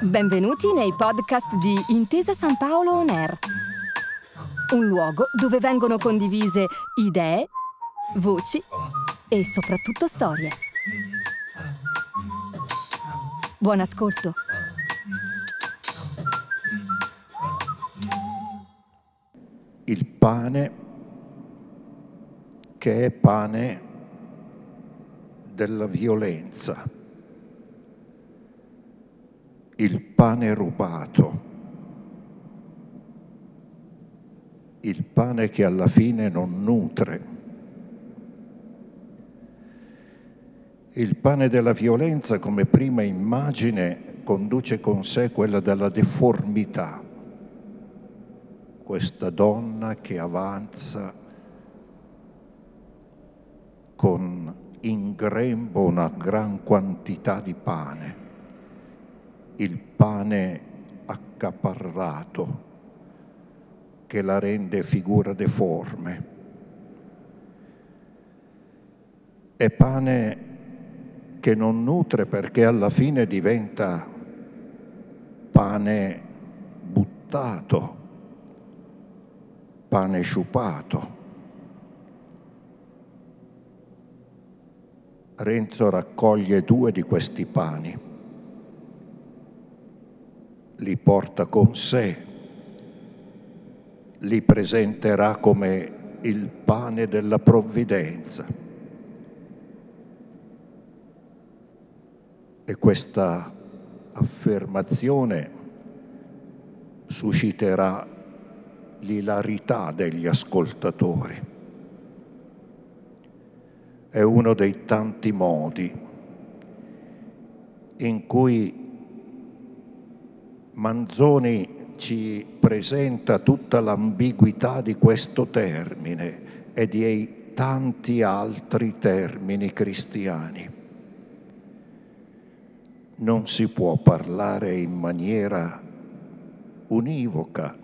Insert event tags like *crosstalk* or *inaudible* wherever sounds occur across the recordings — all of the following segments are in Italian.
Benvenuti nei podcast di Intesa San Paolo On Air, un luogo dove vengono condivise idee, voci e soprattutto storie. Buon ascolto. Il pane che è pane della violenza, il pane rubato, il pane che alla fine non nutre, il pane della violenza come prima immagine conduce con sé quella della deformità, questa donna che avanza con in grembo una gran quantità di pane, il pane accaparrato che la rende figura deforme. È pane che non nutre perché alla fine diventa pane buttato, pane sciupato. Renzo raccoglie due di questi pani, li porta con sé, li presenterà come il pane della provvidenza. E questa affermazione susciterà l'ilarità degli ascoltatori è uno dei tanti modi in cui Manzoni ci presenta tutta l'ambiguità di questo termine e di tanti altri termini cristiani. Non si può parlare in maniera univoca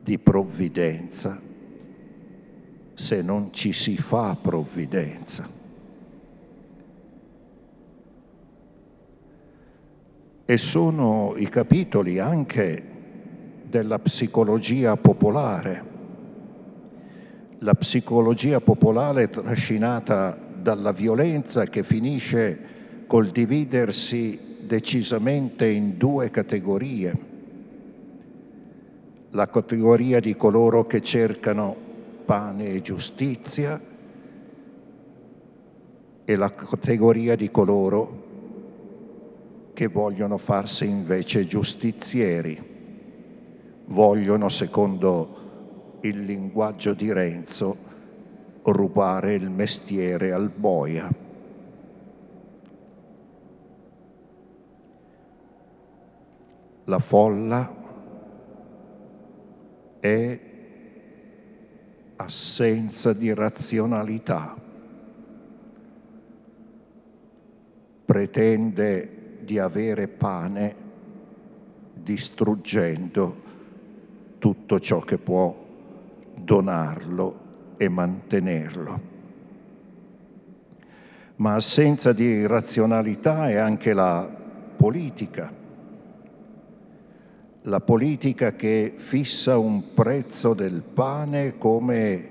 di provvidenza se non ci si fa provvidenza. E sono i capitoli anche della psicologia popolare. La psicologia popolare trascinata dalla violenza che finisce col dividersi decisamente in due categorie. La categoria di coloro che cercano pane e giustizia e la categoria di coloro che vogliono farsi invece giustizieri, vogliono, secondo il linguaggio di Renzo, rubare il mestiere al boia. La folla è assenza di razionalità, pretende di avere pane distruggendo tutto ciò che può donarlo e mantenerlo. Ma assenza di razionalità è anche la politica la politica che fissa un prezzo del pane come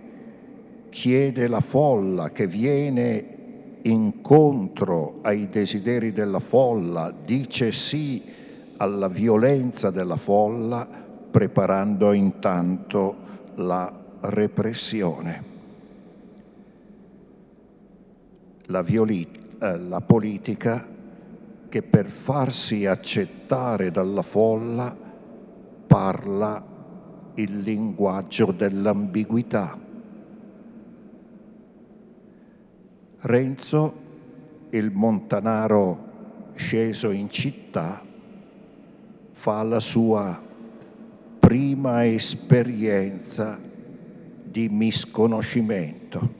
chiede la folla, che viene incontro ai desideri della folla, dice sì alla violenza della folla, preparando intanto la repressione. La, violi- eh, la politica che per farsi accettare dalla folla parla il linguaggio dell'ambiguità. Renzo, il montanaro sceso in città, fa la sua prima esperienza di misconoscimento.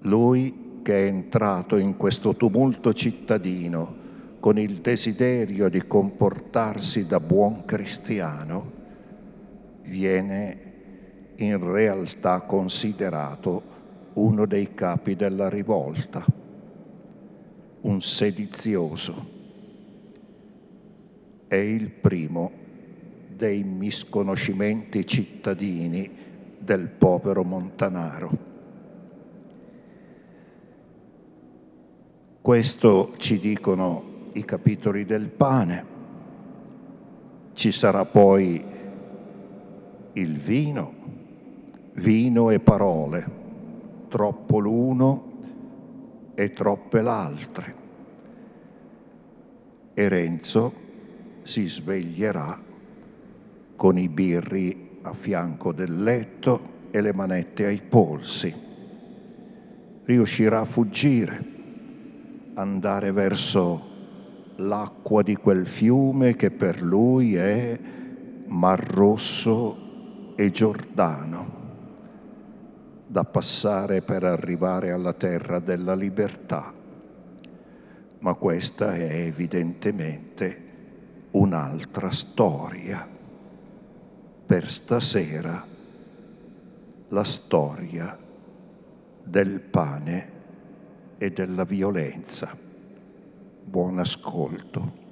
Lui che è entrato in questo tumulto cittadino con il desiderio di comportarsi da buon cristiano, viene in realtà considerato uno dei capi della rivolta, un sedizioso. È il primo dei misconoscimenti cittadini del povero Montanaro. Questo ci dicono i capitoli del pane. Ci sarà poi il vino, vino e parole, troppo l'uno e troppe l'altre. E Renzo si sveglierà con i birri a fianco del letto e le manette ai polsi. Riuscirà a fuggire, andare verso l'acqua di quel fiume che per lui è Mar Rosso e Giordano, da passare per arrivare alla terra della libertà. Ma questa è evidentemente un'altra storia. Per stasera la storia del pane e della violenza. Buon ascolto.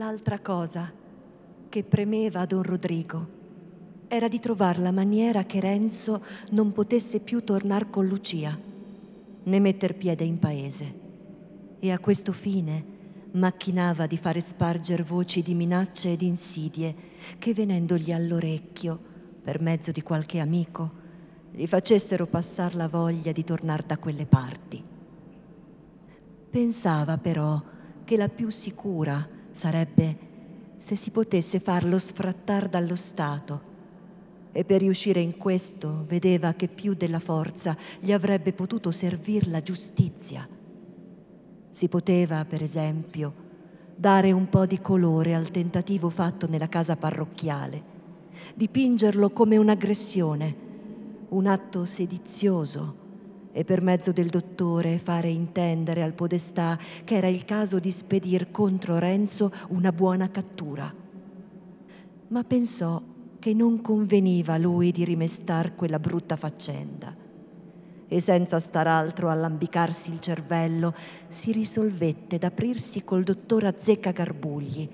L'altra cosa che premeva a Don Rodrigo era di trovare la maniera che Renzo non potesse più tornare con Lucia, né metter piede in paese. E a questo fine macchinava di fare sparger voci di minacce ed insidie che venendogli all'orecchio, per mezzo di qualche amico, gli facessero passare la voglia di tornare da quelle parti. Pensava però che la più sicura sarebbe se si potesse farlo sfrattar dallo Stato. E per riuscire in questo vedeva che più della forza gli avrebbe potuto servir la giustizia. Si poteva, per esempio, dare un po' di colore al tentativo fatto nella casa parrocchiale, dipingerlo come un'aggressione, un atto sedizioso e per mezzo del dottore fare intendere al podestà che era il caso di spedir contro Renzo una buona cattura. Ma pensò che non conveniva a lui di rimestar quella brutta faccenda e senza star altro a lambicarsi il cervello si risolvette d'aprirsi col dottor Azzecca Garbugli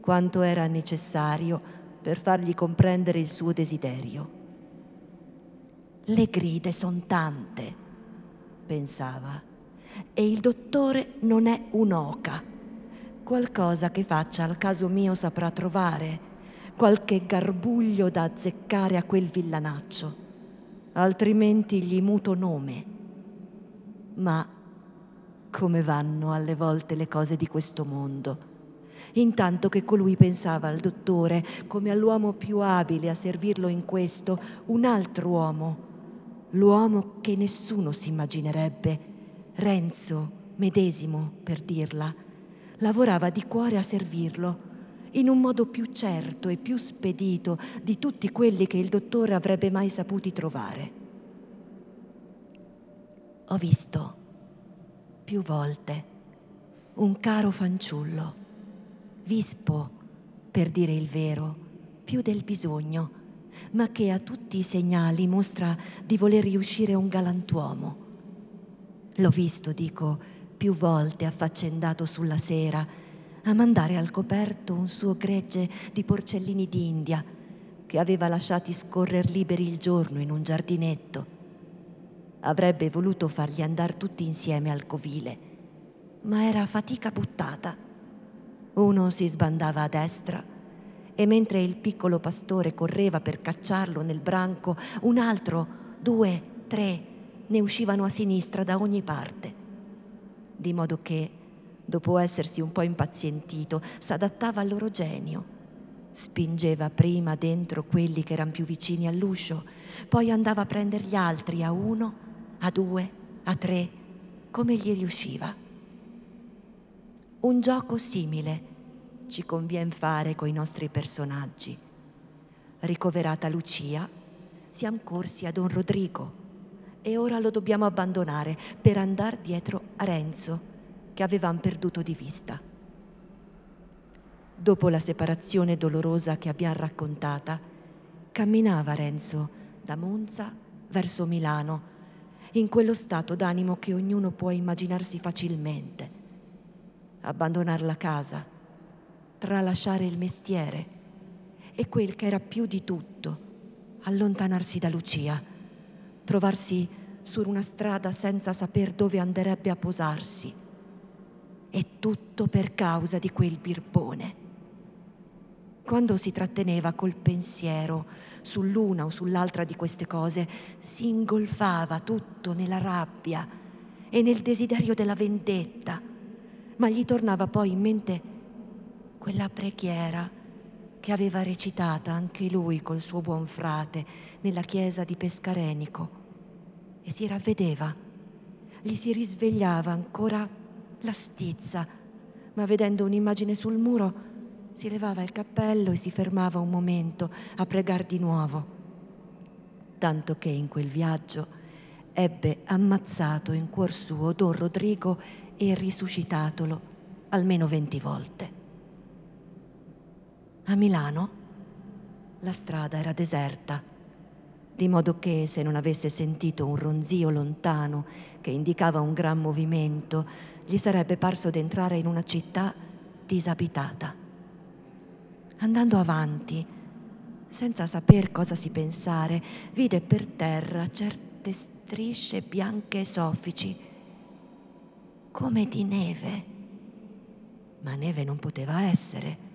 quanto era necessario per fargli comprendere il suo desiderio. Le gride son tante, pensava, e il dottore non è un'oca. Qualcosa che faccia al caso mio saprà trovare qualche garbuglio da azzeccare a quel villanaccio, altrimenti gli muto nome. Ma come vanno alle volte le cose di questo mondo? Intanto che colui pensava al dottore come all'uomo più abile a servirlo in questo, un altro uomo, l'uomo che nessuno si immaginerebbe, Renzo medesimo per dirla, lavorava di cuore a servirlo in un modo più certo e più spedito di tutti quelli che il dottore avrebbe mai saputi trovare. Ho visto più volte un caro fanciullo, vispo, per dire il vero, più del bisogno, ma che a tutti i segnali mostra di voler riuscire un galantuomo. L'ho visto, dico, più volte affaccendato sulla sera a mandare al coperto un suo gregge di porcellini d'India che aveva lasciati scorrer liberi il giorno in un giardinetto. Avrebbe voluto farli andare tutti insieme al covile, ma era fatica buttata. Uno si sbandava a destra e mentre il piccolo pastore correva per cacciarlo nel branco, un altro, due, tre, ne uscivano a sinistra da ogni parte. Di modo che dopo essersi un po' impazientito, s'adattava al loro genio. Spingeva prima dentro quelli che erano più vicini all'uscio, poi andava a prendere gli altri a uno, a due, a tre, come gli riusciva. Un gioco simile ci conviene fare coi nostri personaggi. Ricoverata Lucia, siamo corsi a Don Rodrigo e ora lo dobbiamo abbandonare per andare dietro a Renzo che avevamo perduto di vista. Dopo la separazione dolorosa che abbiamo raccontata, camminava Renzo da Monza verso Milano, in quello stato d'animo che ognuno può immaginarsi facilmente. Abbandonare la casa, tralasciare il mestiere e quel che era più di tutto, allontanarsi da Lucia, trovarsi su una strada senza saper dove andrebbe a posarsi e tutto per causa di quel birbone. Quando si tratteneva col pensiero sull'una o sull'altra di queste cose, si ingolfava tutto nella rabbia e nel desiderio della vendetta, ma gli tornava poi in mente quella preghiera che aveva recitata anche lui col suo buon frate nella chiesa di Pescarenico e si ravvedeva, gli si risvegliava ancora la stizza, ma vedendo un'immagine sul muro si levava il cappello e si fermava un momento a pregar di nuovo. Tanto che in quel viaggio ebbe ammazzato in cuor suo Don Rodrigo e risuscitatolo almeno venti volte. A Milano la strada era deserta, di modo che se non avesse sentito un ronzio lontano che indicava un gran movimento, gli sarebbe parso d'entrare in una città disabitata. Andando avanti, senza saper cosa si pensare, vide per terra certe strisce bianche e soffici, come di neve. Ma neve non poteva essere,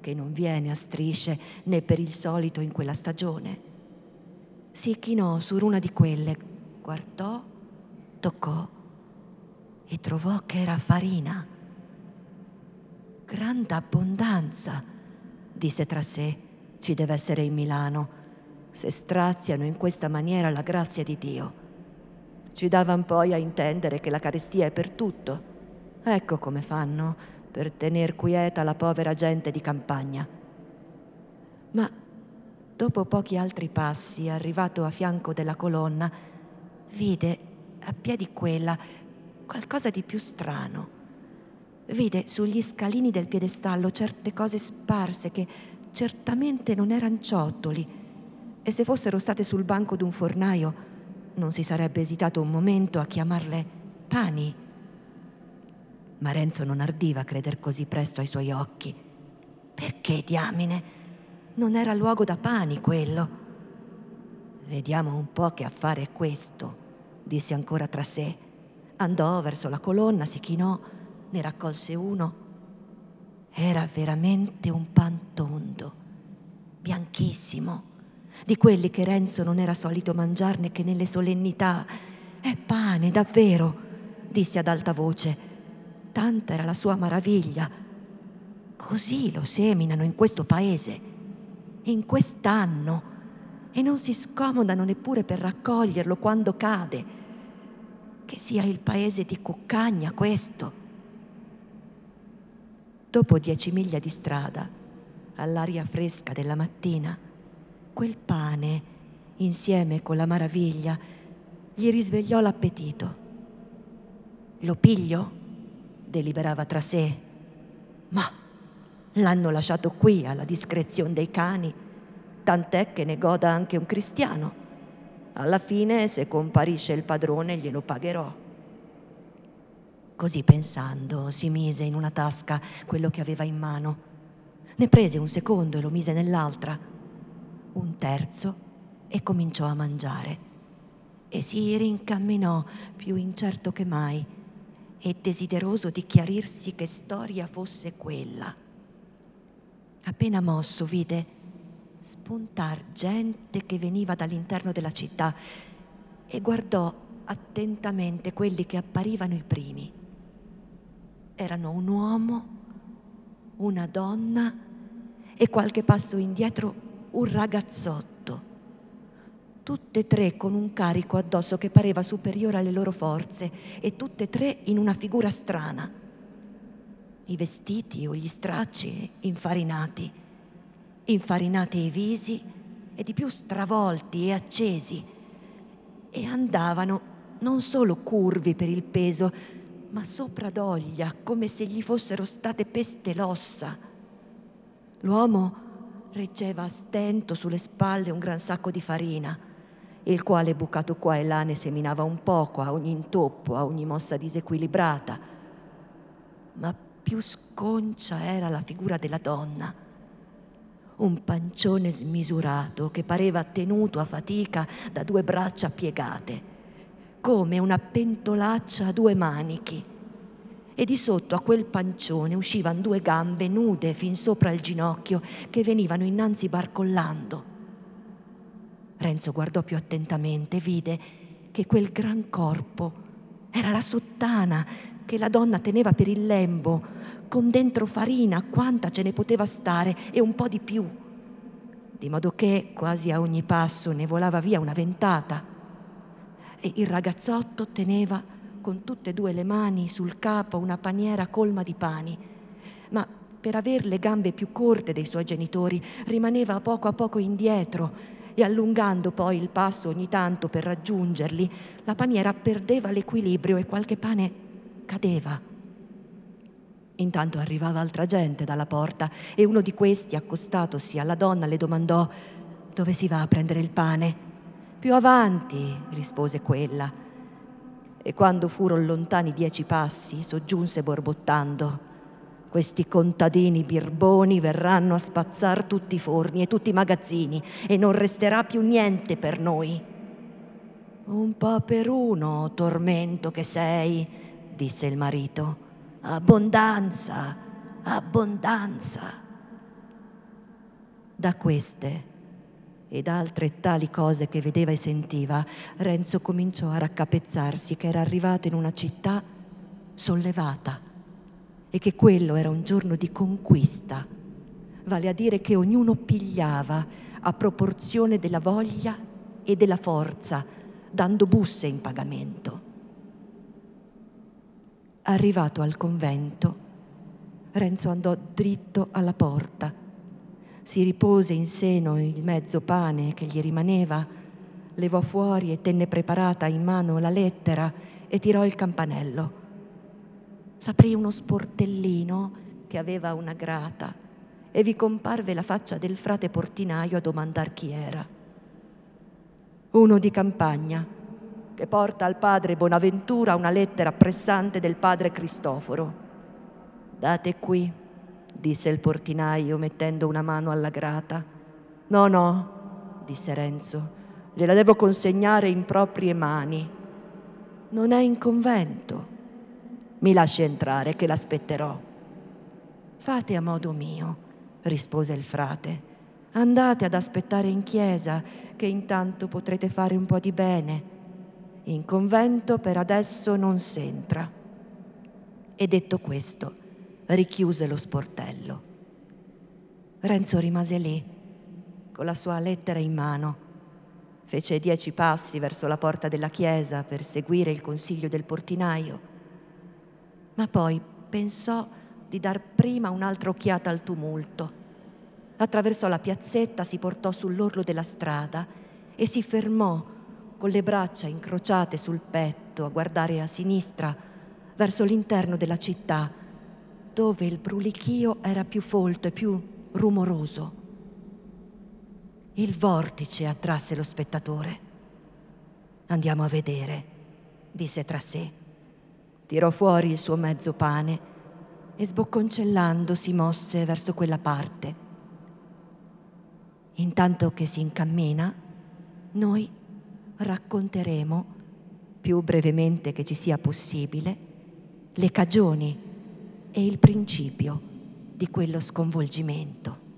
che non viene a strisce né per il solito in quella stagione. Si chinò su una di quelle, guardò, toccò e trovò che era farina. Grande abbondanza, disse tra sé, ci deve essere in Milano, se straziano in questa maniera la grazia di Dio. Ci davan poi a intendere che la carestia è per tutto. Ecco come fanno per tener quieta la povera gente di campagna. Ma dopo pochi altri passi, arrivato a fianco della colonna, vide a piedi quella qualcosa di più strano. Vide sugli scalini del piedestallo certe cose sparse che certamente non erano ciottoli e se fossero state sul banco d'un fornaio non si sarebbe esitato un momento a chiamarle pani. Ma Renzo non ardiva creder così presto ai suoi occhi. Perché, diamine? Non era luogo da pani quello. Vediamo un po' che affare è questo, disse ancora tra sé Andò verso la colonna, si chinò, ne raccolse uno. Era veramente un pan tondo, bianchissimo, di quelli che Renzo non era solito mangiarne che nelle solennità. È pane, davvero, disse ad alta voce. Tanta era la sua maraviglia. Così lo seminano in questo paese, in quest'anno, e non si scomodano neppure per raccoglierlo quando cade. Che sia il paese di Cuccagna questo. Dopo dieci miglia di strada, all'aria fresca della mattina, quel pane, insieme con la maraviglia, gli risvegliò l'appetito. Lo piglio? Deliberava tra sé. Ma l'hanno lasciato qui alla discrezione dei cani, tant'è che ne goda anche un cristiano. Alla fine, se comparisce il padrone, glielo pagherò. Così pensando, si mise in una tasca quello che aveva in mano. Ne prese un secondo e lo mise nell'altra, un terzo e cominciò a mangiare. E si rincamminò più incerto che mai e desideroso di chiarirsi che storia fosse quella. Appena mosso vide spuntar gente che veniva dall'interno della città e guardò attentamente quelli che apparivano i primi. Erano un uomo, una donna e qualche passo indietro un ragazzotto tutte e tre con un carico addosso che pareva superiore alle loro forze e tutte e tre in una figura strana. I vestiti o gli stracci infarinati, infarinati i visi e di più stravolti e accesi, e andavano non solo curvi per il peso, ma sopra d'oglia, come se gli fossero state peste l'ossa. L'uomo reggeva a stento sulle spalle un gran sacco di farina il quale bucato qua e là ne seminava un poco a ogni intoppo, a ogni mossa disequilibrata. Ma più sconcia era la figura della donna. Un pancione smisurato che pareva tenuto a fatica da due braccia piegate, come una pentolaccia a due manichi. E di sotto a quel pancione uscivano due gambe nude fin sopra il ginocchio che venivano innanzi barcollando Renzo guardò più attentamente e vide che quel gran corpo era la sottana che la donna teneva per il lembo, con dentro farina quanta ce ne poteva stare e un po' di più, di modo che quasi a ogni passo ne volava via una ventata. E il ragazzotto teneva con tutte e due le mani sul capo una paniera colma di pani, ma per aver le gambe più corte dei suoi genitori rimaneva a poco a poco indietro e allungando poi il passo ogni tanto per raggiungerli, la paniera perdeva l'equilibrio e qualche pane cadeva. Intanto arrivava altra gente dalla porta e uno di questi, accostatosi alla donna, le domandò dove si va a prendere il pane. Più avanti, rispose quella. E quando furono lontani dieci passi, soggiunse borbottando questi contadini birboni verranno a spazzar tutti i forni e tutti i magazzini e non resterà più niente per noi. Un po' per uno, tormento che sei, disse il marito. Abbondanza, abbondanza. Da queste ed altre tali cose che vedeva e sentiva, Renzo cominciò a raccapezzarsi che era arrivato in una città sollevata e che quello era un giorno di conquista, vale a dire che ognuno pigliava a proporzione della voglia e della forza, dando busse in pagamento. Arrivato al convento, Renzo andò dritto alla porta, si ripose in seno il mezzo pane che gli rimaneva, levò fuori e tenne preparata in mano la lettera e tirò il campanello s'aprì uno sportellino che aveva una grata e vi comparve la faccia del frate portinaio a domandar chi era. Uno di campagna, che porta al padre Bonaventura una lettera pressante del padre Cristoforo. Date qui, disse il portinaio mettendo una mano alla grata. No, no, disse Renzo, gliela devo consegnare in proprie mani. Non è in convento. Mi lasci entrare che l'aspetterò. Fate a modo mio, rispose il frate. Andate ad aspettare in chiesa, che intanto potrete fare un po' di bene. In convento per adesso non s'entra. E detto questo, richiuse lo sportello. Renzo rimase lì, con la sua lettera in mano. Fece dieci passi verso la porta della chiesa per seguire il consiglio del portinaio, ma poi pensò di dar prima un'altra occhiata al tumulto. Attraversò la piazzetta, si portò sull'orlo della strada e si fermò con le braccia incrociate sul petto a guardare a sinistra verso l'interno della città, dove il brulichio era più folto e più rumoroso. Il vortice attrasse lo spettatore. Andiamo a vedere, disse tra sé. Tirò fuori il suo mezzo pane e sbocconcellando si mosse verso quella parte. Intanto che si incammina, noi racconteremo, più brevemente che ci sia possibile, le cagioni e il principio di quello sconvolgimento.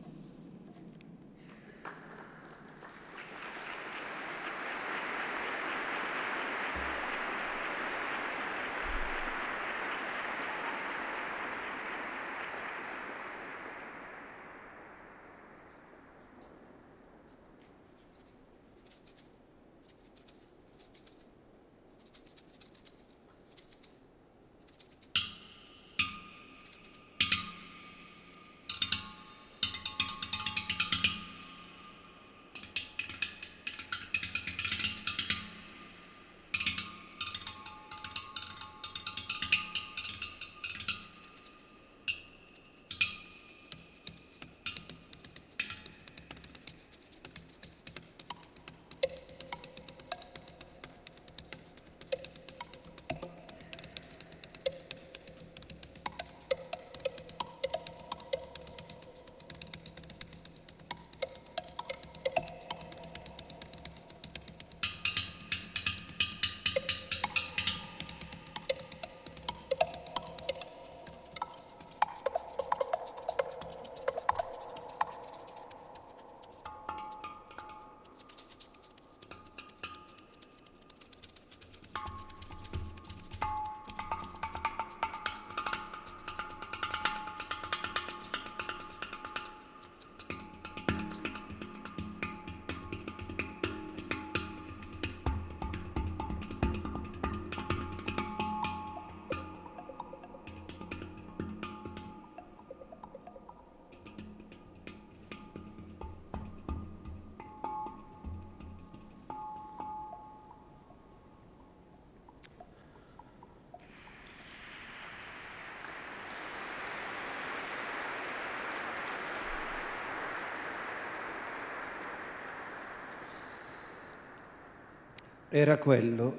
Era quello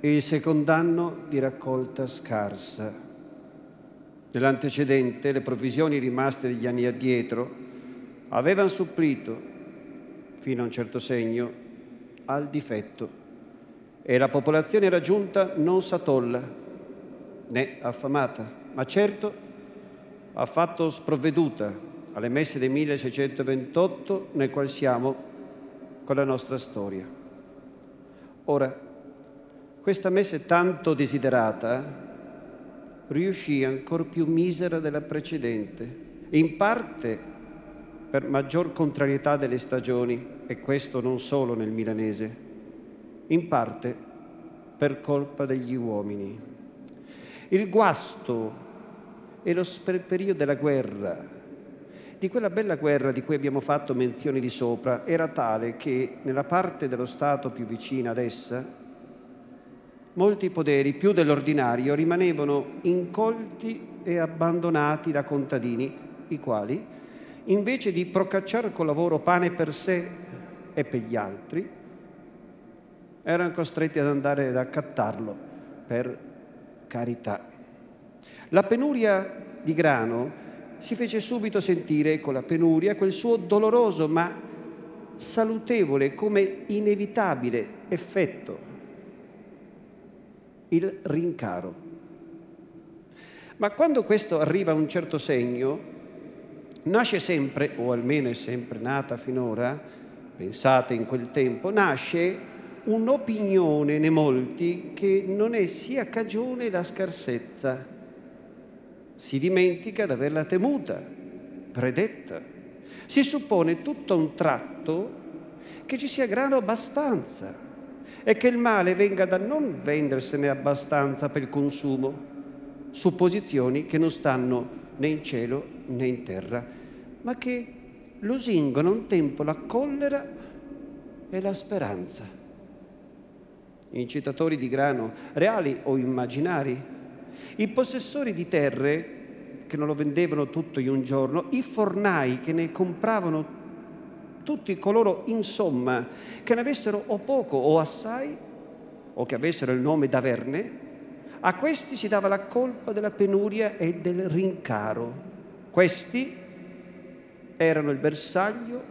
il secondo anno di raccolta scarsa. Nell'antecedente le provvisioni rimaste degli anni addietro avevano supplito, fino a un certo segno, al difetto e la popolazione era giunta non satolla né affamata, ma certo affatto sprovveduta alle messe del 1628 nel quale siamo con la nostra storia. Ora, questa messe tanto desiderata riuscì ancora più misera della precedente, in parte per maggior contrarietà delle stagioni, e questo non solo nel milanese, in parte per colpa degli uomini. Il guasto e lo sperperio della guerra di quella bella guerra di cui abbiamo fatto menzione di sopra era tale che nella parte dello Stato più vicina ad essa molti poderi, più dell'ordinario, rimanevano incolti e abbandonati da contadini, i quali, invece di procacciare col lavoro pane per sé e per gli altri, erano costretti ad andare ad accattarlo per carità. La penuria di grano si fece subito sentire con la penuria quel suo doloroso ma salutevole come inevitabile effetto, il rincaro. Ma quando questo arriva a un certo segno, nasce sempre, o almeno è sempre nata finora, pensate in quel tempo, nasce un'opinione nei molti che non è sia cagione la scarsezza. Si dimentica di averla temuta, predetta. Si suppone tutto a un tratto che ci sia grano abbastanza e che il male venga da non vendersene abbastanza per il consumo, supposizioni che non stanno né in cielo né in terra, ma che lusingono un tempo la collera e la speranza. Incitatori di grano, reali o immaginari, i possessori di terre che non lo vendevano tutto in un giorno, i fornai che ne compravano tutti coloro, insomma, che ne avessero o poco o assai, o che avessero il nome d'averne, a questi si dava la colpa della penuria e del rincaro. Questi erano il bersaglio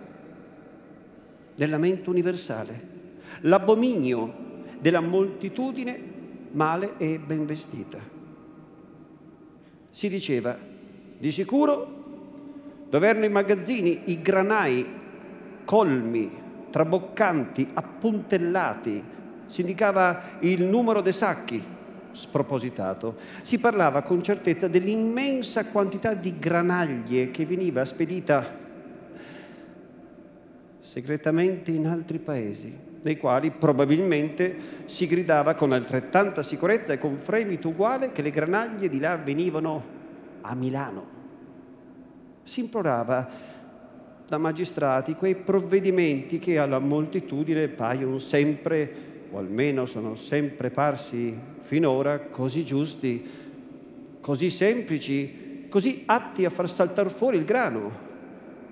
del lamento universale, l'abominio della moltitudine male e ben vestita. Si diceva, di sicuro dove erano i magazzini, i granai colmi, traboccanti, appuntellati, si indicava il numero dei sacchi, spropositato. Si parlava con certezza dell'immensa quantità di granaglie che veniva spedita segretamente in altri paesi, nei quali probabilmente si gridava con altrettanta sicurezza e con fremito uguale che le granaglie di là venivano a Milano. Si implorava da magistrati quei provvedimenti che alla moltitudine paiono sempre, o almeno sono sempre parsi finora, così giusti, così semplici, così atti a far saltare fuori il grano,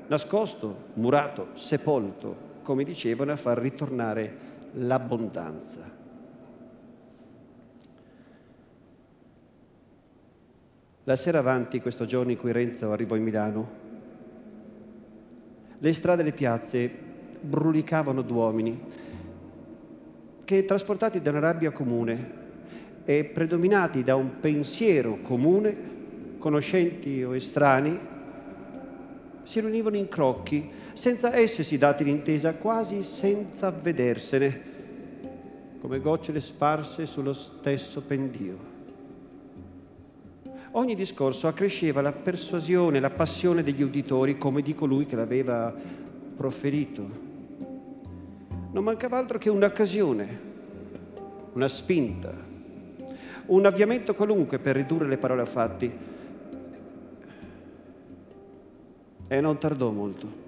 nascosto, murato, sepolto, come dicevano, a far ritornare l'abbondanza. La sera avanti, questo giorno in cui Renzo arrivò in Milano, le strade e le piazze brulicavano d'uomini che, trasportati da una rabbia comune e predominati da un pensiero comune, conoscenti o estranei, si riunivano in crocchi, senza essersi dati l'intesa, quasi senza avvedersene, come gocciole sparse sullo stesso pendio. Ogni discorso accresceva la persuasione, la passione degli uditori come di colui che l'aveva proferito. Non mancava altro che un'occasione, una spinta, un avviamento qualunque per ridurre le parole a fatti. E non tardò molto.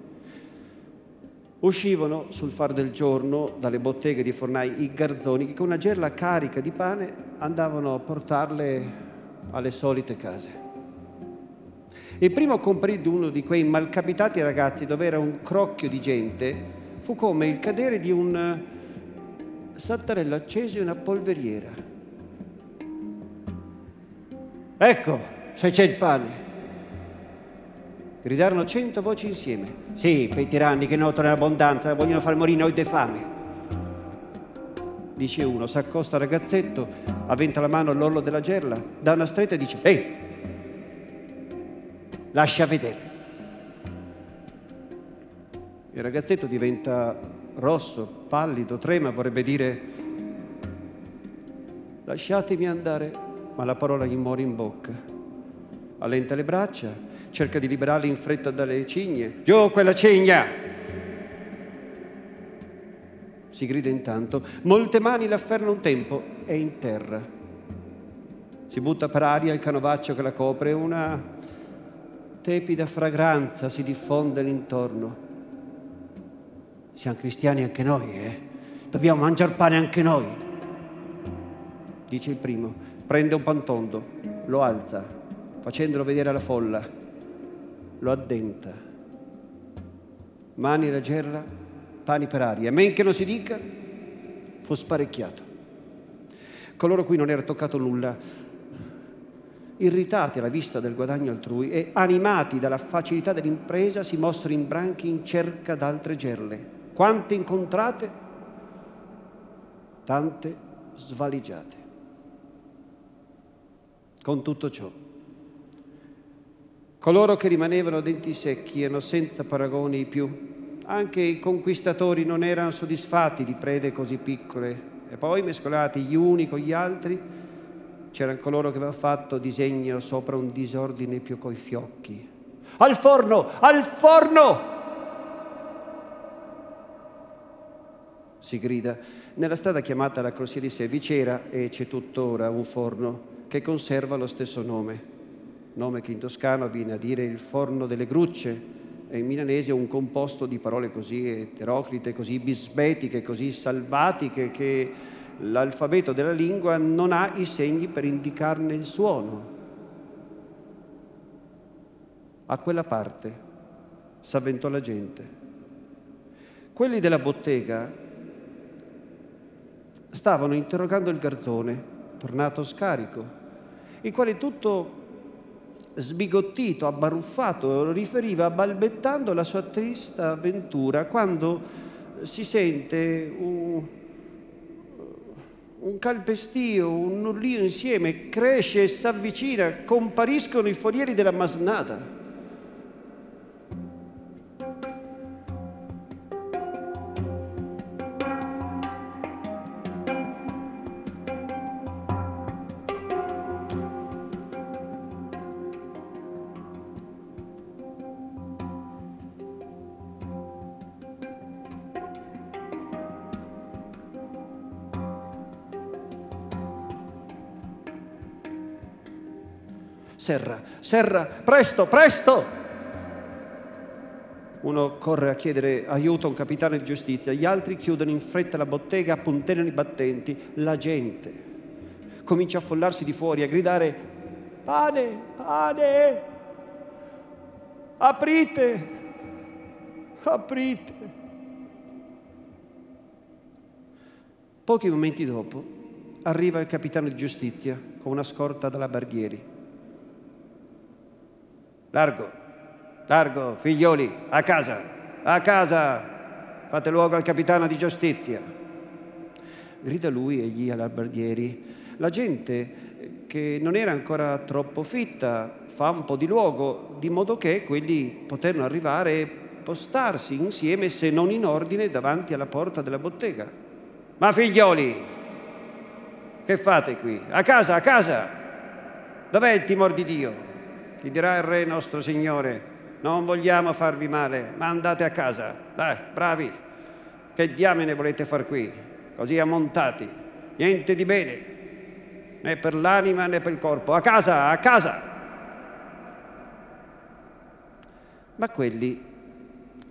Uscivano sul far del giorno dalle botteghe di fornai i garzoni che con una gerla carica di pane andavano a portarle alle solite case. Il primo comparire di uno di quei malcapitati ragazzi dove era un crocchio di gente fu come il cadere di un sattarello acceso in una polveriera. Ecco, se c'è il pane. Gridarono cento voci insieme. Sì, per tiranni che notano l'abbondanza, vogliono far morire noi di fame dice uno, si accosta al ragazzetto, avventa la mano all'orlo della gerla, dà una stretta e dice, ehi, lascia vedere. Il ragazzetto diventa rosso, pallido, trema, vorrebbe dire, lasciatemi andare, ma la parola gli muore in bocca. Allenta le braccia, cerca di liberarli in fretta dalle cigne. Giù quella cigna! si grida intanto. Molte mani l'afferrano un tempo, è in terra. Si butta per aria il canovaccio che la copre, una tepida fragranza si diffonde l'intorno. Siamo cristiani anche noi, eh? Dobbiamo mangiare pane anche noi. Dice il primo, prende un pantondo, lo alza, facendolo vedere alla folla, lo addenta. Mani la gerla pani per aria, men che non si dica, fu sparecchiato. Coloro cui non era toccato nulla, irritati alla vista del guadagno altrui e animati dalla facilità dell'impresa, si mossero in branchi in cerca d'altre gerle. Quante incontrate, tante svaligiate. Con tutto ciò, Coloro che rimanevano denti secchi erano senza paragoni più. Anche i conquistatori non erano soddisfatti di prede così piccole. E poi, mescolati gli uni con gli altri, c'erano coloro che avevano fatto disegno sopra un disordine più coi fiocchi. Al forno! Al forno! si grida. Nella strada chiamata la Corsia di Servi c'era e c'è tuttora un forno che conserva lo stesso nome, nome che in toscano viene a dire il forno delle grucce e in milanese è un composto di parole così eteroclite, così bisbetiche, così salvatiche che l'alfabeto della lingua non ha i segni per indicarne il suono. A quella parte s'avventò la gente. Quelli della bottega stavano interrogando il garzone, tornato scarico, il quale tutto sbigottito, abbaruffato, riferiva balbettando la sua trista avventura quando si sente un, un calpestio, un urlio insieme, cresce e si avvicina, compariscono i forieri della masnada. Serra, Serra, presto, presto! Uno corre a chiedere aiuto a un capitano di giustizia, gli altri chiudono in fretta la bottega, appuntellano i battenti. La gente comincia a follarsi di fuori, a gridare pane, pane, aprite, aprite. Pochi momenti dopo arriva il capitano di giustizia con una scorta dalla Barghieri. Largo, largo, figlioli, a casa, a casa, fate luogo al capitano di giustizia. Grida lui e gli alberghieri. La gente, che non era ancora troppo fitta, fa un po' di luogo, di modo che quelli poterono arrivare e postarsi insieme, se non in ordine, davanti alla porta della bottega. Ma figlioli, che fate qui? A casa, a casa! Dov'è il timore di Dio? Gli dirà il re nostro Signore, non vogliamo farvi male, ma andate a casa. Dai, bravi, che diamine volete far qui? Così ammontati, niente di bene, né per l'anima né per il corpo. A casa, a casa! Ma quelli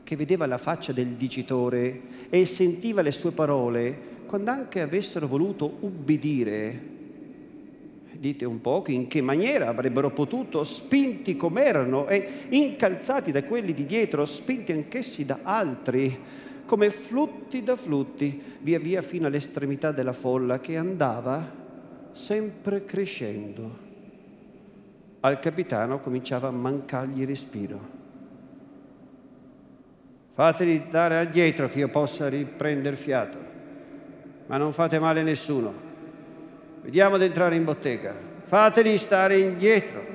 che vedeva la faccia del dicitore e sentiva le sue parole, quando anche avessero voluto ubbidire, dite un po' in che maniera avrebbero potuto, spinti come erano e incalzati da quelli di dietro, spinti anch'essi da altri, come flutti da flutti, via via fino all'estremità della folla che andava sempre crescendo. Al capitano cominciava a mancargli respiro. Fateli dare addietro che io possa riprendere fiato, ma non fate male a nessuno Vediamo di entrare in bottega. Fateli stare indietro.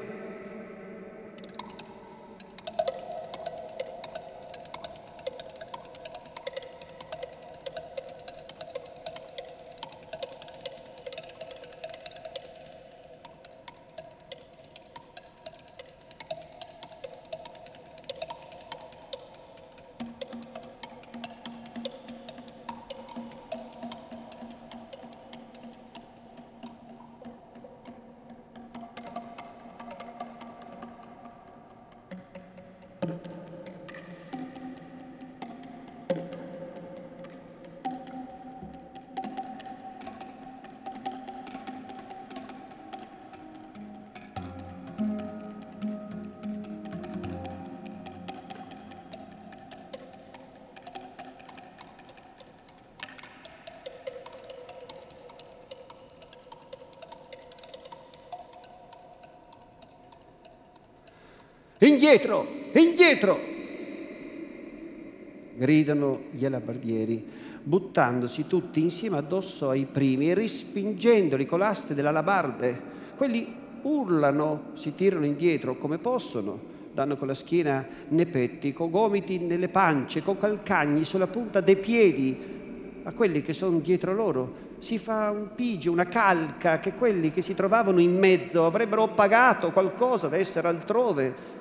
Gli alabardieri, buttandosi tutti insieme addosso ai primi e respingendoli con l'aste delle alabarde. Quelli urlano, si tirano indietro come possono, danno con la schiena nei petti, con gomiti nelle pance, con calcagni sulla punta dei piedi, a quelli che sono dietro loro. Si fa un pigio, una calca che quelli che si trovavano in mezzo avrebbero pagato qualcosa da essere altrove.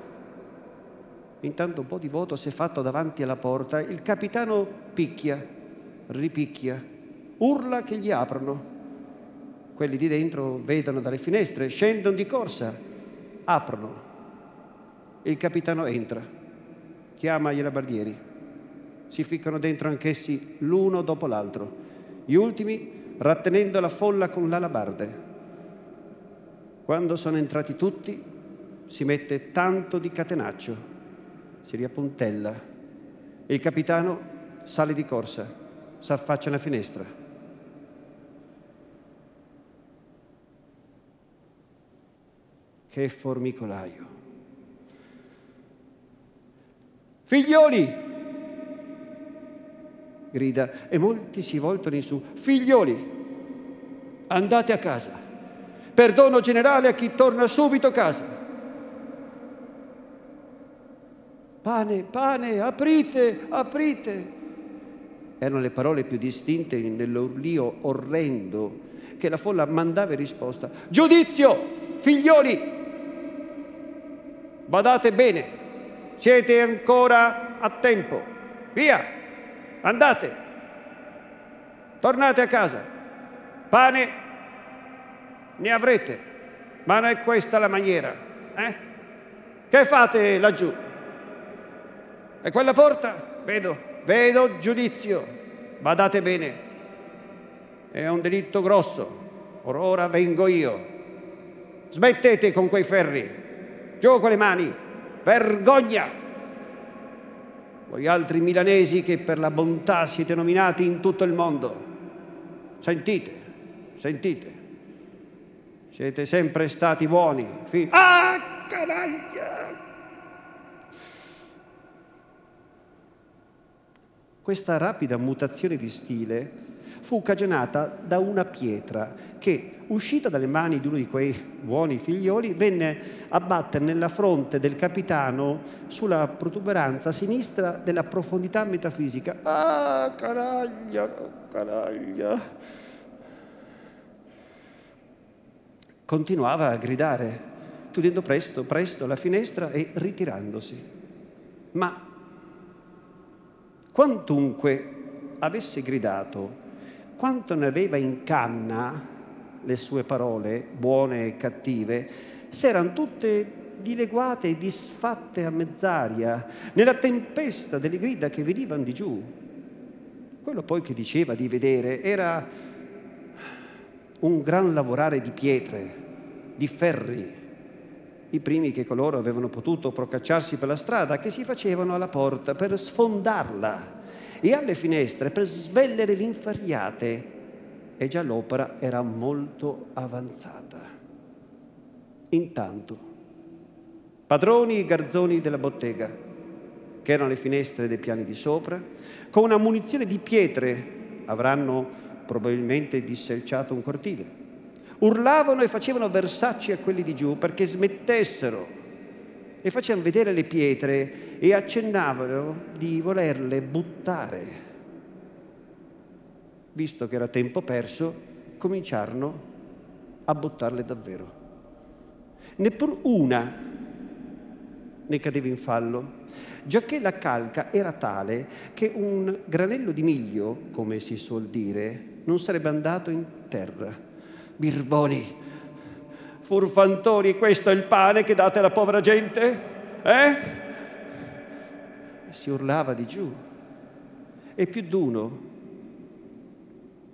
Intanto un po' di voto si è fatto davanti alla porta, il capitano picchia, ripicchia, urla che gli aprono. Quelli di dentro vedono dalle finestre, scendono di corsa, aprono. Il capitano entra, chiama gli alabardieri, si ficcano dentro anch'essi l'uno dopo l'altro, gli ultimi rattenendo la folla con l'alabarde. Quando sono entrati tutti, si mette tanto di catenaccio, si riappuntella e il capitano sale di corsa, s'affaccia alla finestra. Che formicolaio. Figlioli! grida e molti si voltano in su. Figlioli, andate a casa. Perdono generale a chi torna subito a casa. Pane, pane, aprite, aprite. Erano le parole più distinte nell'urlio orrendo che la folla mandava in risposta. Giudizio, figlioli, Badate bene, siete ancora a tempo. Via, andate, tornate a casa. Pane ne avrete, ma non è questa la maniera. Eh? Che fate laggiù? E quella porta? Vedo, vedo giudizio. Badate bene, è un delitto grosso. Or ora vengo io. Smettete con quei ferri. Giù con le mani, vergogna! Voi altri milanesi che per la bontà siete nominati in tutto il mondo, sentite, sentite, siete sempre stati buoni. Fi- ah, canaglia! Questa rapida mutazione di stile fu cagionata da una pietra che uscita dalle mani di uno di quei buoni figlioli, venne a battere nella fronte del capitano sulla protuberanza sinistra della profondità metafisica. Ah, canaglia, canaglia. Continuava a gridare, chiudendo presto, presto la finestra e ritirandosi. Ma quantunque avesse gridato, quanto ne aveva in canna, le sue parole, buone e cattive, s'erano tutte dileguate e disfatte a mezz'aria, nella tempesta delle grida che venivano di giù. Quello poi che diceva di vedere era un gran lavorare di pietre, di ferri, i primi che coloro avevano potuto procacciarsi per la strada, che si facevano alla porta per sfondarla e alle finestre per svellere l'inferriate e già l'opera era molto avanzata. Intanto, padroni e garzoni della bottega, che erano le finestre dei piani di sopra, con una munizione di pietre avranno probabilmente disselciato un cortile. Urlavano e facevano versacci a quelli di giù perché smettessero e facevano vedere le pietre e accennavano di volerle buttare visto che era tempo perso, cominciarono a buttarle davvero. Neppur una ne cadeva in fallo, giacché la calca era tale che un granello di miglio, come si suol dire, non sarebbe andato in terra. Birboni, furfantori, questo è il pane che date alla povera gente? Eh? Si urlava di giù. E più d'uno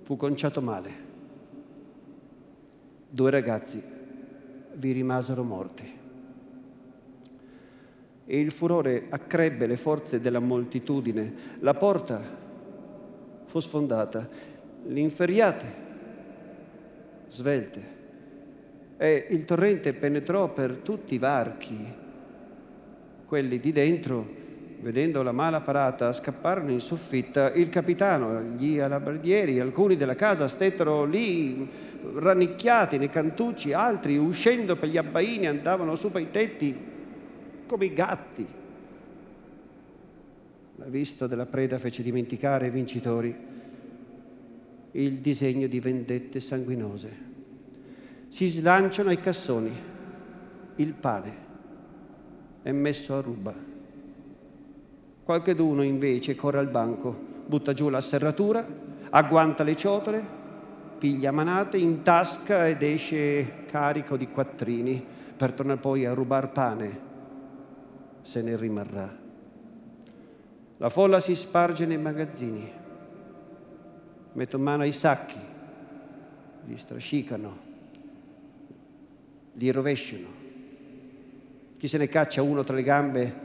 fu conciato male. Due ragazzi vi rimasero morti. E il furore accrebbe le forze della moltitudine. La porta fu sfondata, l'inferriate svelte e il torrente penetrò per tutti i varchi. Quelli di dentro vedendo la mala parata, scapparono in soffitta. Il capitano, gli alabardieri, alcuni della casa stettero lì rannicchiati nei cantucci, altri uscendo per gli abbaini andavano su per i tetti. come i gatti. La vista della preda fece dimenticare ai vincitori il disegno di vendette sanguinose. Si slanciano ai cassoni, il pane è messo a ruba. Qualcheduno invece corre al banco, butta giù la serratura, agguanta le ciotole, piglia manate in tasca ed esce carico di quattrini per tornare poi a rubar pane, se ne rimarrà. La folla si sparge nei magazzini, mettono mano ai sacchi, li strascicano, li rovesciano. Chi se ne caccia uno tra le gambe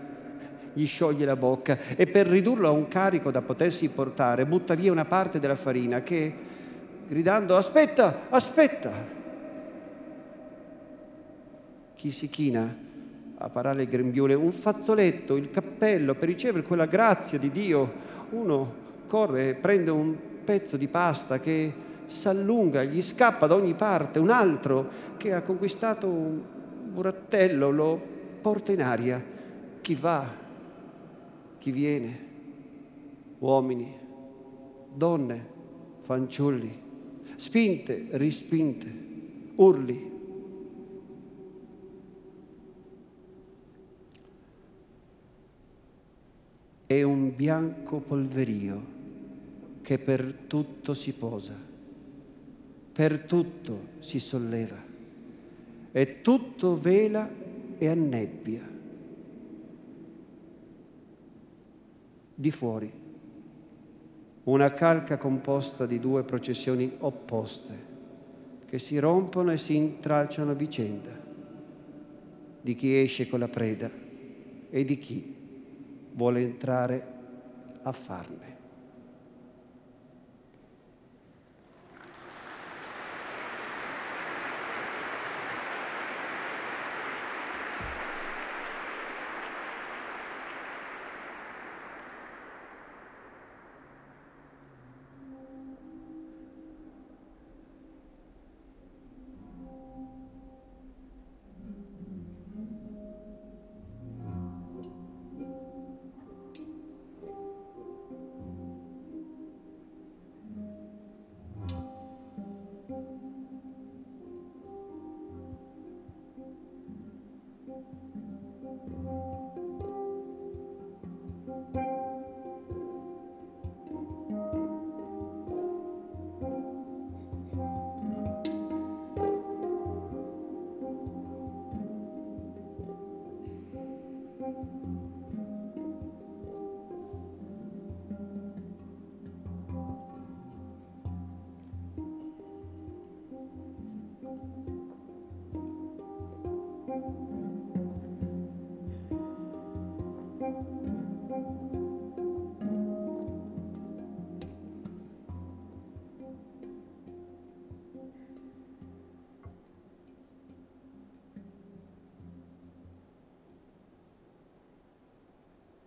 gli scioglie la bocca. E per ridurlo a un carico da potersi portare butta via una parte della farina che, gridando aspetta, aspetta, chi si china a parare il grembiule, un fazzoletto, il cappello per ricevere quella grazia di Dio, uno corre prende un pezzo di pasta che s'allunga, gli scappa da ogni parte, un altro che ha conquistato un burattello lo porta in aria. Chi va, chi viene, uomini, donne, fanciulli, spinte, rispinte, urli. È un bianco polverio che per tutto si posa, per tutto si solleva e tutto vela e annebbia. Di fuori, una calca composta di due processioni opposte che si rompono e si intralciano a vicenda, di chi esce con la preda e di chi vuole entrare a farne.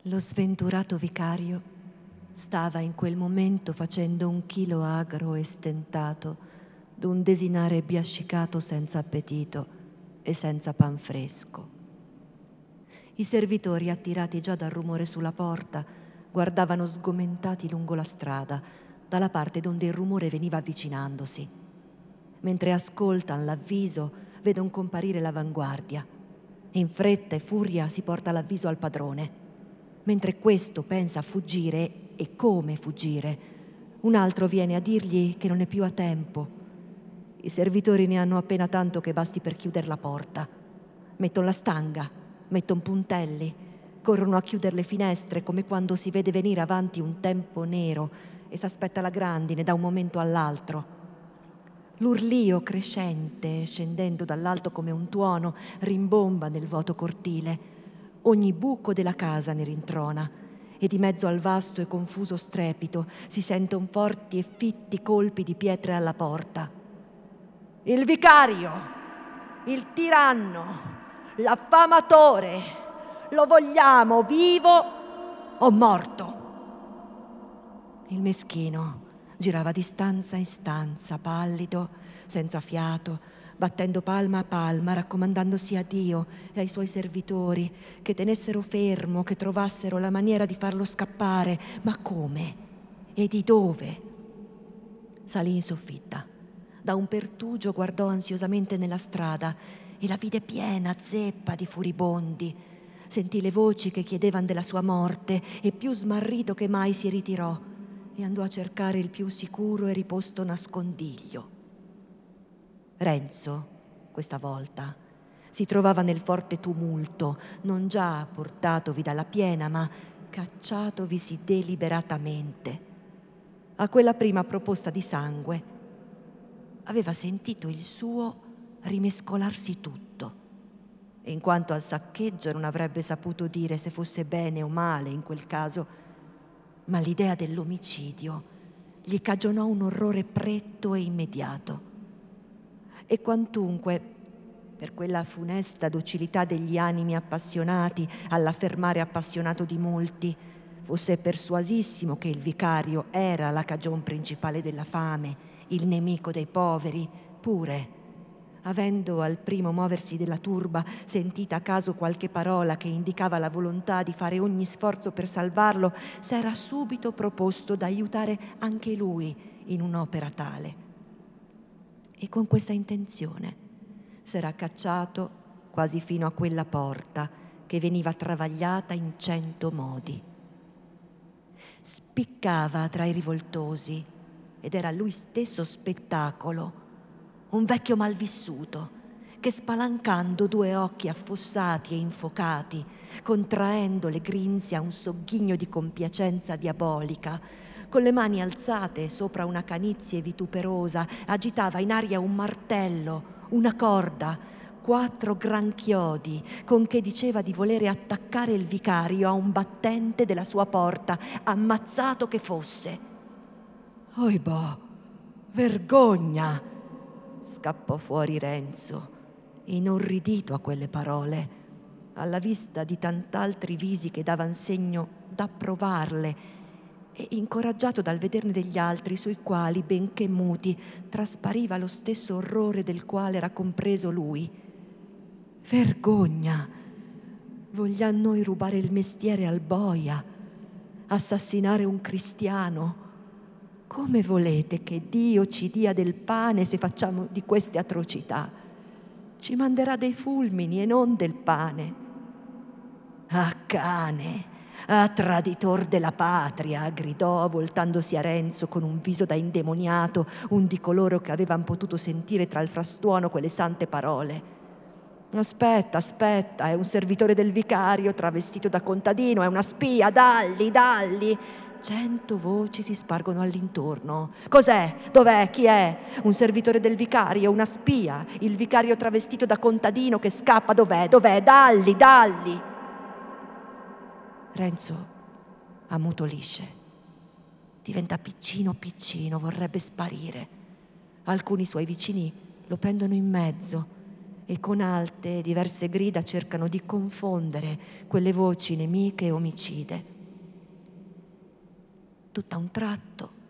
Lo sventurato vicario stava in quel momento facendo un chilo agro e stentato d'un desinare biascicato senza appetito e senza pan fresco. I servitori, attirati già dal rumore sulla porta, guardavano sgomentati lungo la strada, dalla parte donde il rumore veniva avvicinandosi. Mentre ascoltan l'avviso, vedono comparire l'avanguardia. In fretta e furia si porta l'avviso al padrone mentre questo pensa a fuggire e come fuggire. Un altro viene a dirgli che non è più a tempo. I servitori ne hanno appena tanto che basti per chiudere la porta. Mettono la stanga, mettono puntelli, corrono a chiudere le finestre come quando si vede venire avanti un tempo nero e s'aspetta la grandine da un momento all'altro. L'urlio crescente, scendendo dall'alto come un tuono, rimbomba nel vuoto cortile ogni buco della casa ne rintrona e di mezzo al vasto e confuso strepito si sentono forti e fitti colpi di pietre alla porta. Il vicario, il tiranno, l'affamatore, lo vogliamo vivo o morto? Il meschino girava di stanza in stanza, pallido, senza fiato, battendo palma a palma, raccomandandosi a Dio e ai suoi servitori che tenessero fermo, che trovassero la maniera di farlo scappare. Ma come? E di dove? Salì in soffitta. Da un pertugio guardò ansiosamente nella strada e la vide piena, zeppa di furibondi. Sentì le voci che chiedevano della sua morte e più smarrito che mai si ritirò e andò a cercare il più sicuro e riposto nascondiglio. Renzo, questa volta, si trovava nel forte tumulto, non già portatovi dalla piena, ma cacciatovisi deliberatamente. A quella prima proposta di sangue aveva sentito il suo rimescolarsi tutto e in quanto al saccheggio non avrebbe saputo dire se fosse bene o male in quel caso, ma l'idea dell'omicidio gli cagionò un orrore pretto e immediato. E quantunque, per quella funesta docilità degli animi appassionati all'affermare appassionato di molti, fosse persuasissimo che il vicario era la cagion principale della fame, il nemico dei poveri, pure avendo al primo muoversi della turba sentita a caso qualche parola che indicava la volontà di fare ogni sforzo per salvarlo, s'era subito proposto d'aiutare anche lui in un'opera tale. E con questa intenzione s'era cacciato quasi fino a quella porta che veniva travagliata in cento modi. Spiccava tra i rivoltosi ed era lui stesso spettacolo, un vecchio malvissuto che spalancando due occhi affossati e infocati, contraendo le grinze a un sogghigno di compiacenza diabolica, con le mani alzate sopra una canizie vituperosa, agitava in aria un martello, una corda, quattro gran chiodi con che diceva di volere attaccare il vicario a un battente della sua porta, ammazzato che fosse. Oibò, vergogna! scappò fuori Renzo, inorridito a quelle parole, alla vista di tant'altri visi che davan segno d'approvarle e incoraggiato dal vederne degli altri sui quali, benché muti, traspariva lo stesso orrore del quale era compreso lui. Vergogna! Voglia noi rubare il mestiere al boia, assassinare un cristiano come volete che Dio ci dia del pane se facciamo di queste atrocità? Ci manderà dei fulmini e non del pane. Ah cane, ah traditor della patria, gridò voltandosi a Renzo con un viso da indemoniato, un di coloro che avevano potuto sentire tra il frastuono quelle sante parole. Aspetta, aspetta, è un servitore del vicario travestito da contadino, è una spia, dalli, dalli. Cento voci si spargono all'intorno. Cos'è? Dov'è? Chi è? Un servitore del vicario? Una spia? Il vicario travestito da contadino che scappa? Dov'è? Dov'è? Dalli, dalli! Renzo ammutolisce. Diventa piccino piccino, vorrebbe sparire. Alcuni suoi vicini lo prendono in mezzo e con alte, diverse grida cercano di confondere quelle voci nemiche e omicide tutto a un tratto.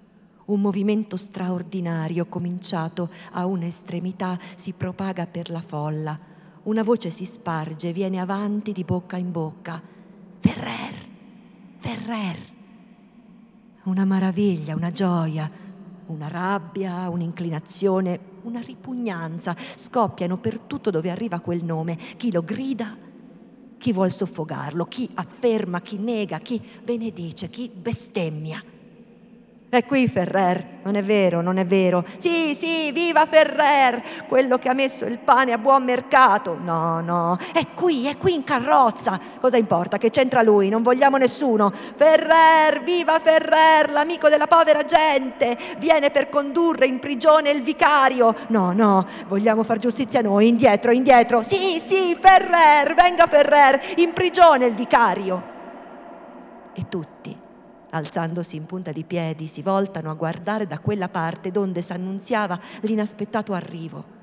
Un movimento straordinario cominciato a un'estremità si propaga per la folla. Una voce si sparge, viene avanti di bocca in bocca. Ferrer! Ferrer! Una maraviglia, una gioia, una rabbia, un'inclinazione, una ripugnanza scoppiano per tutto dove arriva quel nome. Chi lo grida, chi vuol soffocarlo, chi afferma, chi nega, chi benedice, chi bestemmia. È qui Ferrer, non è vero, non è vero. Sì, sì, viva Ferrer, quello che ha messo il pane a buon mercato. No, no, è qui, è qui in carrozza. Cosa importa? Che c'entra lui? Non vogliamo nessuno. Ferrer, viva Ferrer, l'amico della povera gente. Viene per condurre in prigione il vicario. No, no, vogliamo far giustizia noi. Indietro, indietro. Sì, sì, Ferrer, venga Ferrer, in prigione il vicario. E tutti alzandosi in punta di piedi, si voltano a guardare da quella parte donde s'annunziava l'inaspettato arrivo.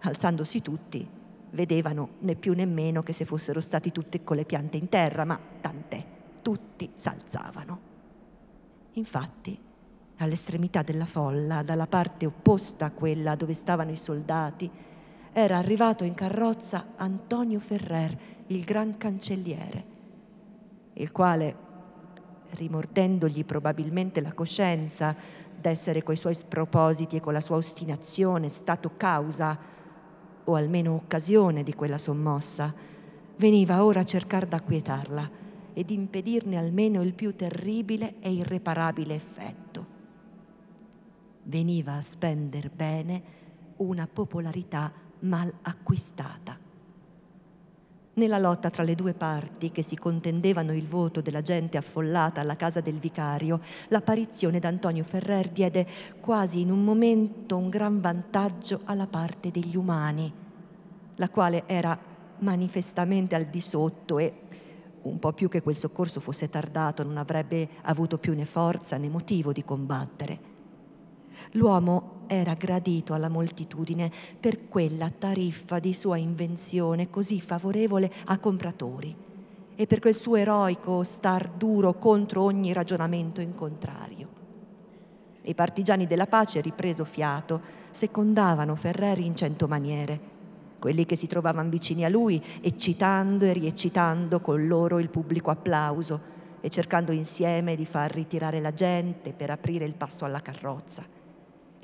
Alzandosi tutti, vedevano né più né meno che se fossero stati tutti con le piante in terra, ma tant'è, tutti s'alzavano. Infatti, all'estremità della folla, dalla parte opposta a quella dove stavano i soldati, era arrivato in carrozza Antonio Ferrer, il gran cancelliere, il quale, rimordendogli probabilmente la coscienza d'essere coi suoi spropositi e con la sua ostinazione stato causa, o almeno occasione di quella sommossa, veniva ora a cercare d'acquietarla ed impedirne almeno il più terribile e irreparabile effetto. Veniva a spender bene una popolarità mal acquistata. Nella lotta tra le due parti che si contendevano il voto della gente affollata alla casa del vicario, l'apparizione d'Antonio Ferrer diede quasi in un momento un gran vantaggio alla parte degli umani, la quale era manifestamente al di sotto e, un po' più che quel soccorso fosse tardato, non avrebbe avuto più né forza né motivo di combattere. L'uomo era gradito alla moltitudine per quella tariffa di sua invenzione così favorevole a compratori e per quel suo eroico star duro contro ogni ragionamento in contrario. I partigiani della pace, ripreso fiato, secondavano Ferreri in cento maniere, quelli che si trovavano vicini a lui, eccitando e rieccitando con loro il pubblico applauso e cercando insieme di far ritirare la gente per aprire il passo alla carrozza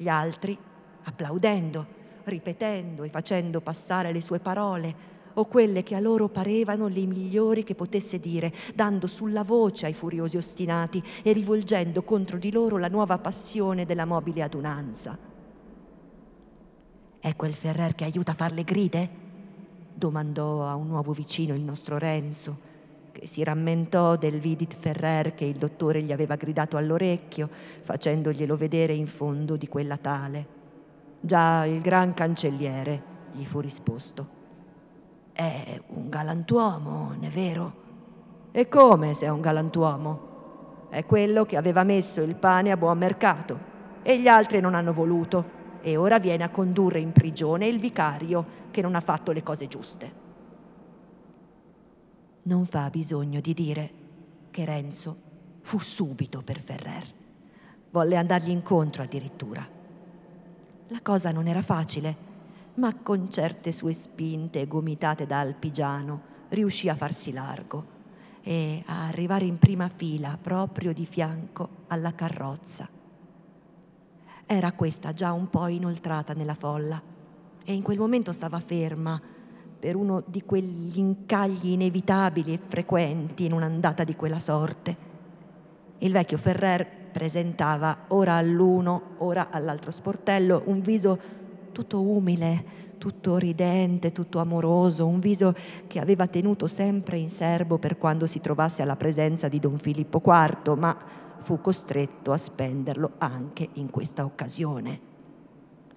gli altri applaudendo, ripetendo e facendo passare le sue parole o quelle che a loro parevano le migliori che potesse dire, dando sulla voce ai furiosi ostinati e rivolgendo contro di loro la nuova passione della mobile adunanza. È quel Ferrer che aiuta a far le gride? domandò a un nuovo vicino il nostro Renzo si rammentò del Vidit Ferrer che il dottore gli aveva gridato all'orecchio, facendoglielo vedere in fondo di quella tale. Già il gran cancelliere, gli fu risposto. È un galantuomo, non è vero? E come se è un galantuomo? È quello che aveva messo il pane a buon mercato e gli altri non hanno voluto e ora viene a condurre in prigione il vicario che non ha fatto le cose giuste. Non fa bisogno di dire che Renzo fu subito per Ferrer. Volle andargli incontro addirittura. La cosa non era facile, ma con certe sue spinte gomitate da alpigiano riuscì a farsi largo e a arrivare in prima fila proprio di fianco alla carrozza. Era questa già un po' inoltrata nella folla e in quel momento stava ferma per uno di quegli incagli inevitabili e frequenti in un'andata di quella sorte. Il vecchio Ferrer presentava ora all'uno, ora all'altro sportello un viso tutto umile, tutto ridente, tutto amoroso, un viso che aveva tenuto sempre in serbo per quando si trovasse alla presenza di Don Filippo IV, ma fu costretto a spenderlo anche in questa occasione.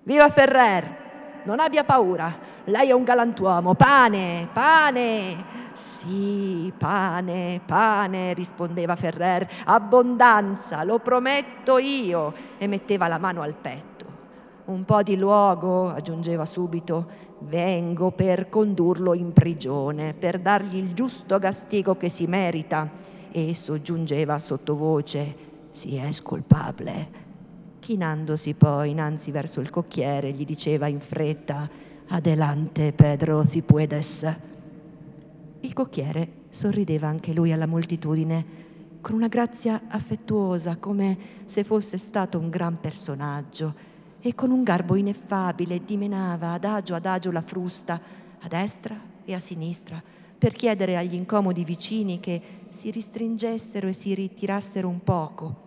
Viva Ferrer! Non abbia paura, lei è un galantuomo. Pane, pane. Sì, pane, pane, rispondeva Ferrer. Abbondanza, lo prometto io. E metteva la mano al petto. Un po' di luogo, aggiungeva subito. Vengo per condurlo in prigione, per dargli il giusto castigo che si merita. E soggiungeva sottovoce: Si è scolpabile. Chinandosi poi innanzi verso il cocchiere, gli diceva in fretta Adelante, Pedro, si puedes. Il cocchiere sorrideva anche lui alla moltitudine con una grazia affettuosa, come se fosse stato un gran personaggio, e con un garbo ineffabile dimenava adagio adagio la frusta a destra e a sinistra per chiedere agli incomodi vicini che si ristringessero e si ritirassero un poco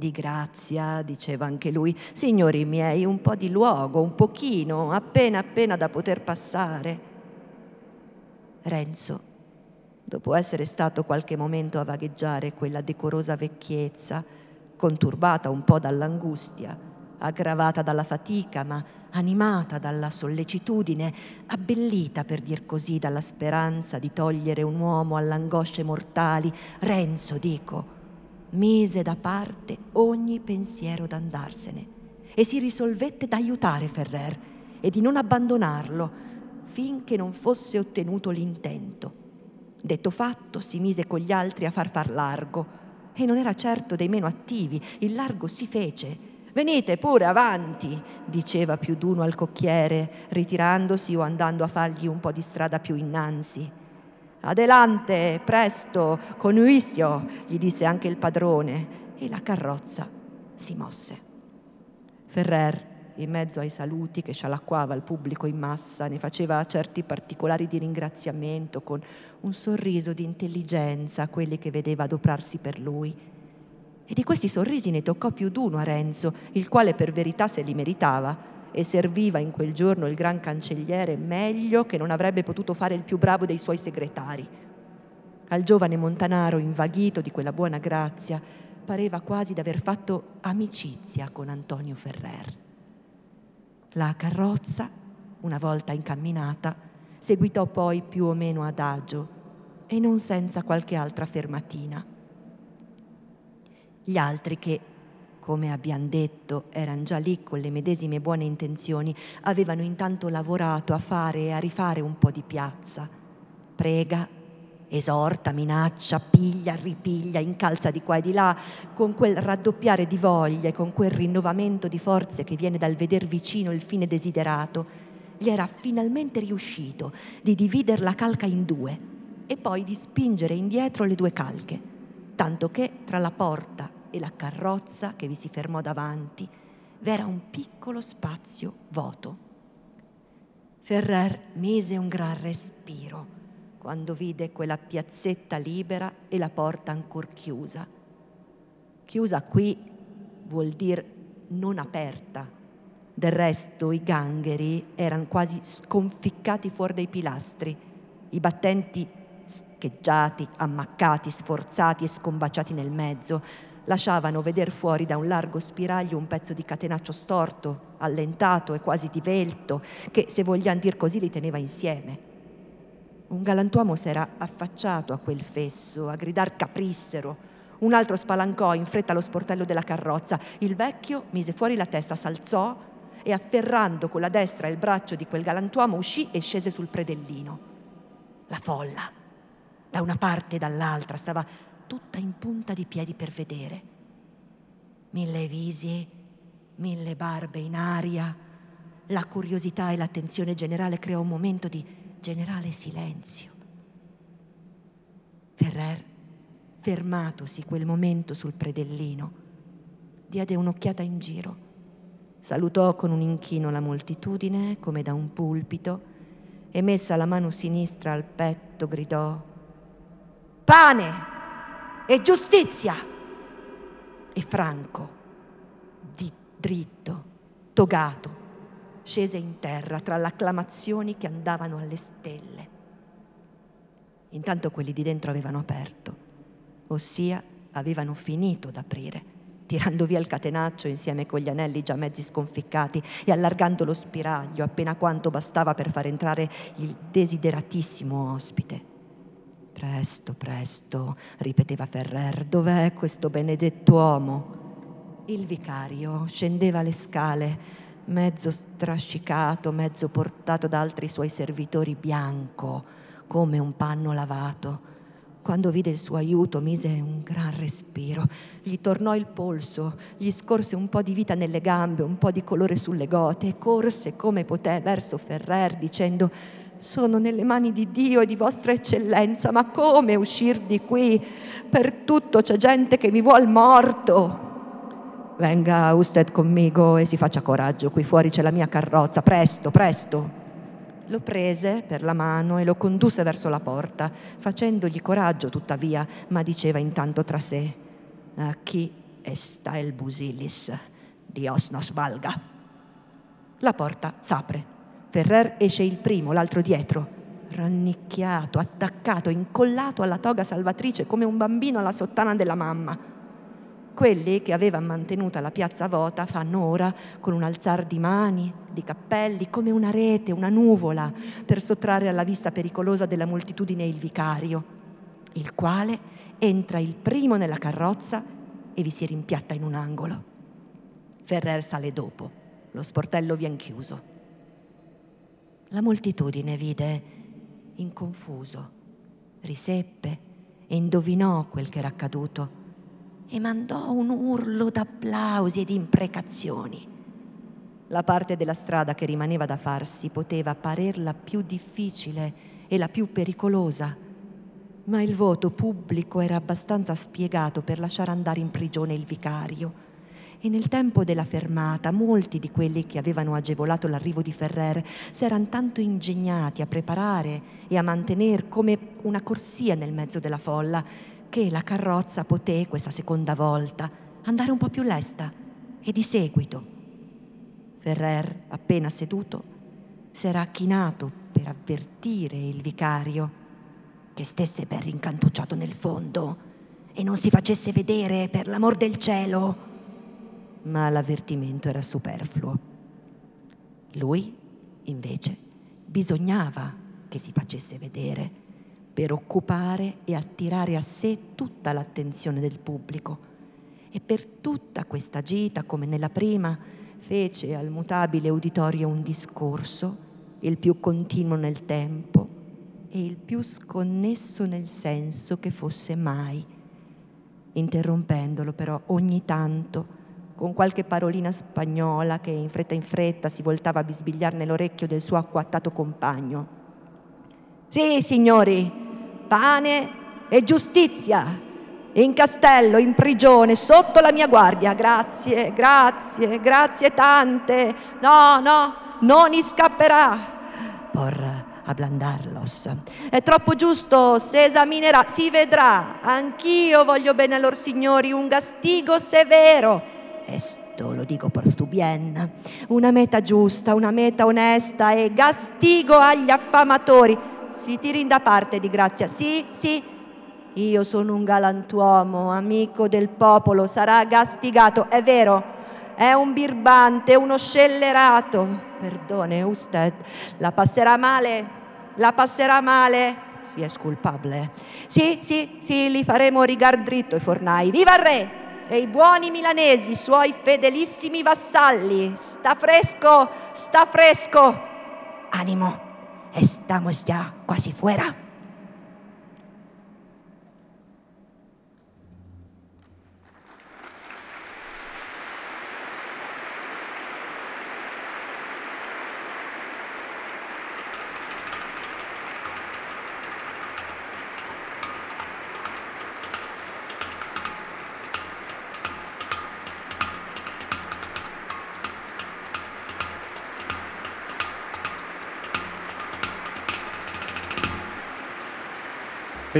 di grazia, diceva anche lui, signori miei, un po' di luogo, un pochino, appena appena da poter passare. Renzo, dopo essere stato qualche momento a vagheggiare quella decorosa vecchiezza, conturbata un po' dall'angustia, aggravata dalla fatica, ma animata dalla sollecitudine, abbellita per dir così dalla speranza di togliere un uomo alle angosce mortali, Renzo, dico, mise da parte ogni pensiero d'andarsene e si risolvette d'aiutare Ferrer e di non abbandonarlo finché non fosse ottenuto l'intento. Detto fatto, si mise con gli altri a far far largo e non era certo dei meno attivi. Il largo si fece, Venite pure avanti, diceva più d'uno al cocchiere, ritirandosi o andando a fargli un po' di strada più innanzi. Adelante, presto, con Uisio, gli disse anche il padrone, e la carrozza si mosse. Ferrer, in mezzo ai saluti che scialacquava il pubblico in massa, ne faceva certi particolari di ringraziamento con un sorriso di intelligenza a quelli che vedeva adoprarsi per lui e di questi sorrisi ne toccò più d'uno a Renzo, il quale per verità se li meritava e serviva in quel giorno il gran cancelliere meglio che non avrebbe potuto fare il più bravo dei suoi segretari. Al giovane Montanaro, invaghito di quella buona grazia, pareva quasi d'aver fatto amicizia con Antonio Ferrer. La carrozza, una volta incamminata, seguitò poi più o meno adagio e non senza qualche altra fermatina. Gli altri che, come abbiamo detto, erano già lì con le medesime buone intenzioni, avevano intanto lavorato a fare e a rifare un po' di piazza. Prega, esorta, minaccia, piglia, ripiglia, incalza di qua e di là, con quel raddoppiare di voglia e con quel rinnovamento di forze che viene dal veder vicino il fine desiderato, gli era finalmente riuscito di dividere la calca in due e poi di spingere indietro le due calche, tanto che tra la porta e la carrozza che vi si fermò davanti v'era un piccolo spazio vuoto. Ferrer mise un gran respiro quando vide quella piazzetta libera e la porta ancora chiusa. Chiusa qui vuol dire non aperta. Del resto i gangheri erano quasi sconficcati fuori dai pilastri, i battenti scheggiati, ammaccati, sforzati e scombaciati nel mezzo, lasciavano veder fuori da un largo spiraglio un pezzo di catenaccio storto, allentato e quasi divelto, che, se vogliamo dir così, li teneva insieme. Un galantuomo s'era affacciato a quel fesso, a gridar caprissero. Un altro spalancò in fretta lo sportello della carrozza. Il vecchio mise fuori la testa, s'alzò e afferrando con la destra il braccio di quel galantuomo uscì e scese sul predellino. La folla, da una parte e dall'altra, stava tutta in punta di piedi per vedere. Mille visi, mille barbe in aria. La curiosità e l'attenzione generale creò un momento di generale silenzio. Ferrer, fermatosi quel momento sul predellino, diede un'occhiata in giro, salutò con un inchino la moltitudine come da un pulpito e messa la mano sinistra al petto gridò Pane! E giustizia. E Franco, di dritto, togato, scese in terra tra le acclamazioni che andavano alle stelle. Intanto quelli di dentro avevano aperto, ossia avevano finito d'aprire, tirando via il catenaccio insieme con gli anelli già mezzi sconficcati e allargando lo spiraglio appena quanto bastava per far entrare il desideratissimo ospite. Presto, presto, ripeteva Ferrer, dov'è questo benedetto uomo? Il vicario scendeva le scale, mezzo strascicato, mezzo portato da altri suoi servitori bianco, come un panno lavato. Quando vide il suo aiuto mise un gran respiro, gli tornò il polso, gli scorse un po' di vita nelle gambe, un po' di colore sulle gote e corse come poté verso Ferrer dicendo sono nelle mani di Dio e di vostra eccellenza, ma come uscir di qui? Per tutto c'è gente che mi vuol morto. Venga usted conmigo e si faccia coraggio, qui fuori c'è la mia carrozza, presto, presto. Lo prese per la mano e lo condusse verso la porta, facendogli coraggio tuttavia, ma diceva intanto tra sé, a chi sta il busilis, Dios nos valga. La porta s'apre Ferrer esce il primo, l'altro dietro, rannicchiato, attaccato, incollato alla toga salvatrice come un bambino alla sottana della mamma. Quelli che avevano mantenuta la piazza vuota fanno ora con un alzar di mani, di cappelli, come una rete, una nuvola, per sottrarre alla vista pericolosa della moltitudine il vicario, il quale entra il primo nella carrozza e vi si rimpiatta in un angolo. Ferrer sale dopo, lo sportello vien chiuso. La moltitudine vide inconfuso, riseppe e indovinò quel che era accaduto. e mandò un urlo d'applausi e di imprecazioni. La parte della strada che rimaneva da farsi poteva parer la più difficile e la più pericolosa, ma il voto pubblico era abbastanza spiegato per lasciare andare in prigione il vicario. E nel tempo della fermata molti di quelli che avevano agevolato l'arrivo di Ferrer s'erano tanto ingegnati a preparare e a mantenere come una corsia nel mezzo della folla che la carrozza poté, questa seconda volta, andare un po' più lesta e di seguito. Ferrer, appena seduto, s'era chinato per avvertire il vicario che stesse ben rincantucciato nel fondo e non si facesse vedere per l'amor del cielo. Ma l'avvertimento era superfluo. Lui, invece, bisognava che si facesse vedere per occupare e attirare a sé tutta l'attenzione del pubblico. E per tutta questa gita, come nella prima, fece al mutabile uditorio un discorso, il più continuo nel tempo e il più sconnesso nel senso che fosse mai, interrompendolo però ogni tanto con qualche parolina spagnola che in fretta in fretta si voltava a bisbigliare nell'orecchio del suo acquattato compagno. Sì, signori, pane e giustizia. In castello, in prigione, sotto la mia guardia. Grazie, grazie, grazie tante. No, no, non scapperà. Por ablandarlos. È troppo giusto, se esaminerà, si vedrà. Anch'io voglio bene a lor signori un gastigo severo. Esto lo dico per tu bien. Una meta giusta, una meta onesta e gastigo agli affamatori si tiri da parte di grazia. Sì, sì, io sono un galantuomo, amico del popolo, sarà gastigato, è vero. È un birbante, uno scellerato. Perdone, usted, la passerà male, la passerà male. Si è sculpabile. Sì, sì, sì, li faremo rigar dritto i fornai. Viva il re! E i buoni milanesi, suoi fedelissimi vassalli. Sta fresco, sta fresco. Animo. Estamos ya casi fuera.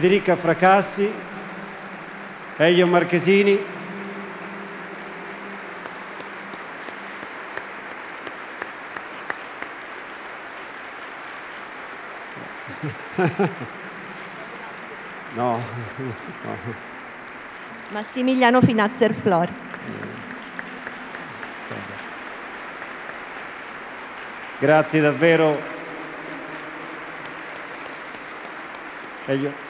Federica Fracassi, Elio Marchesini, *laughs* no, no. *laughs* Massimiliano Finazzer Flor. Grazie davvero. Elio.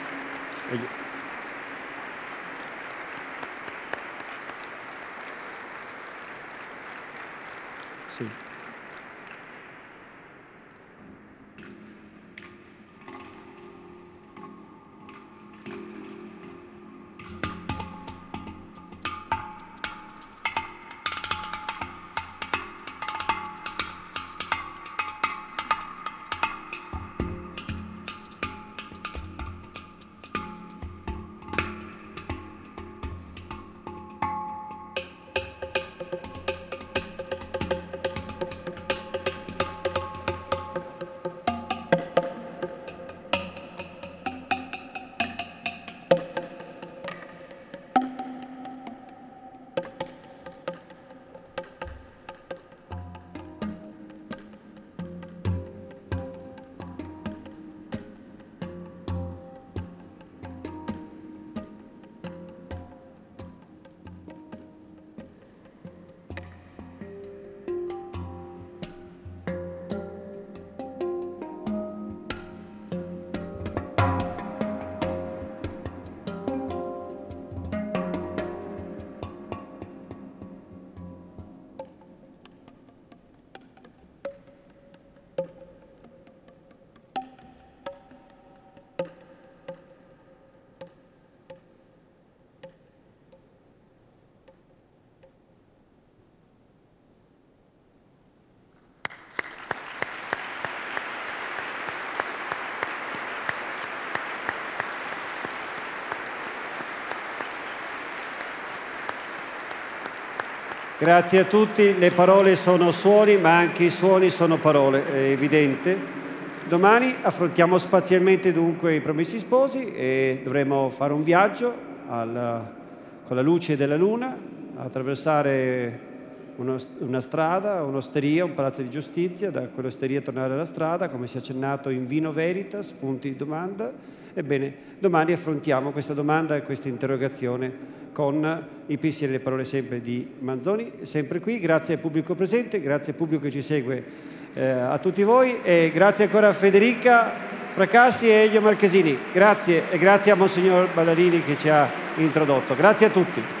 Grazie a tutti, le parole sono suoni, ma anche i suoni sono parole, è evidente. Domani affrontiamo spazialmente dunque i promessi sposi e dovremo fare un viaggio alla, con la luce della luna, attraversare uno, una strada, un'osteria, un palazzo di giustizia, da quell'osteria tornare alla strada, come si è accennato in Vino Veritas, punti di domanda. Ebbene, domani affrontiamo questa domanda e questa interrogazione con i pensieri e le parole sempre di Manzoni, sempre qui. Grazie al pubblico presente, grazie al pubblico che ci segue, eh, a tutti voi e grazie ancora a Federica Fracassi e Elio Marchesini. Grazie e grazie a Monsignor Ballarini che ci ha introdotto. Grazie a tutti.